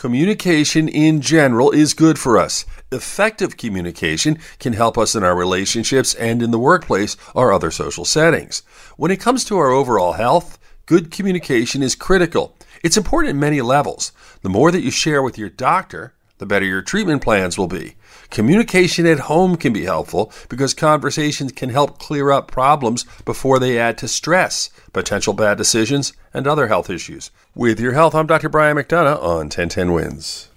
Communication in general is good for us. Effective communication can help us in our relationships and in the workplace or other social settings. When it comes to our overall health, good communication is critical. It's important at many levels. The more that you share with your doctor, the better your treatment plans will be. Communication at home can be helpful because conversations can help clear up problems before they add to stress, potential bad decisions, and other health issues. With your health, I'm Dr. Brian McDonough on 1010 Wins.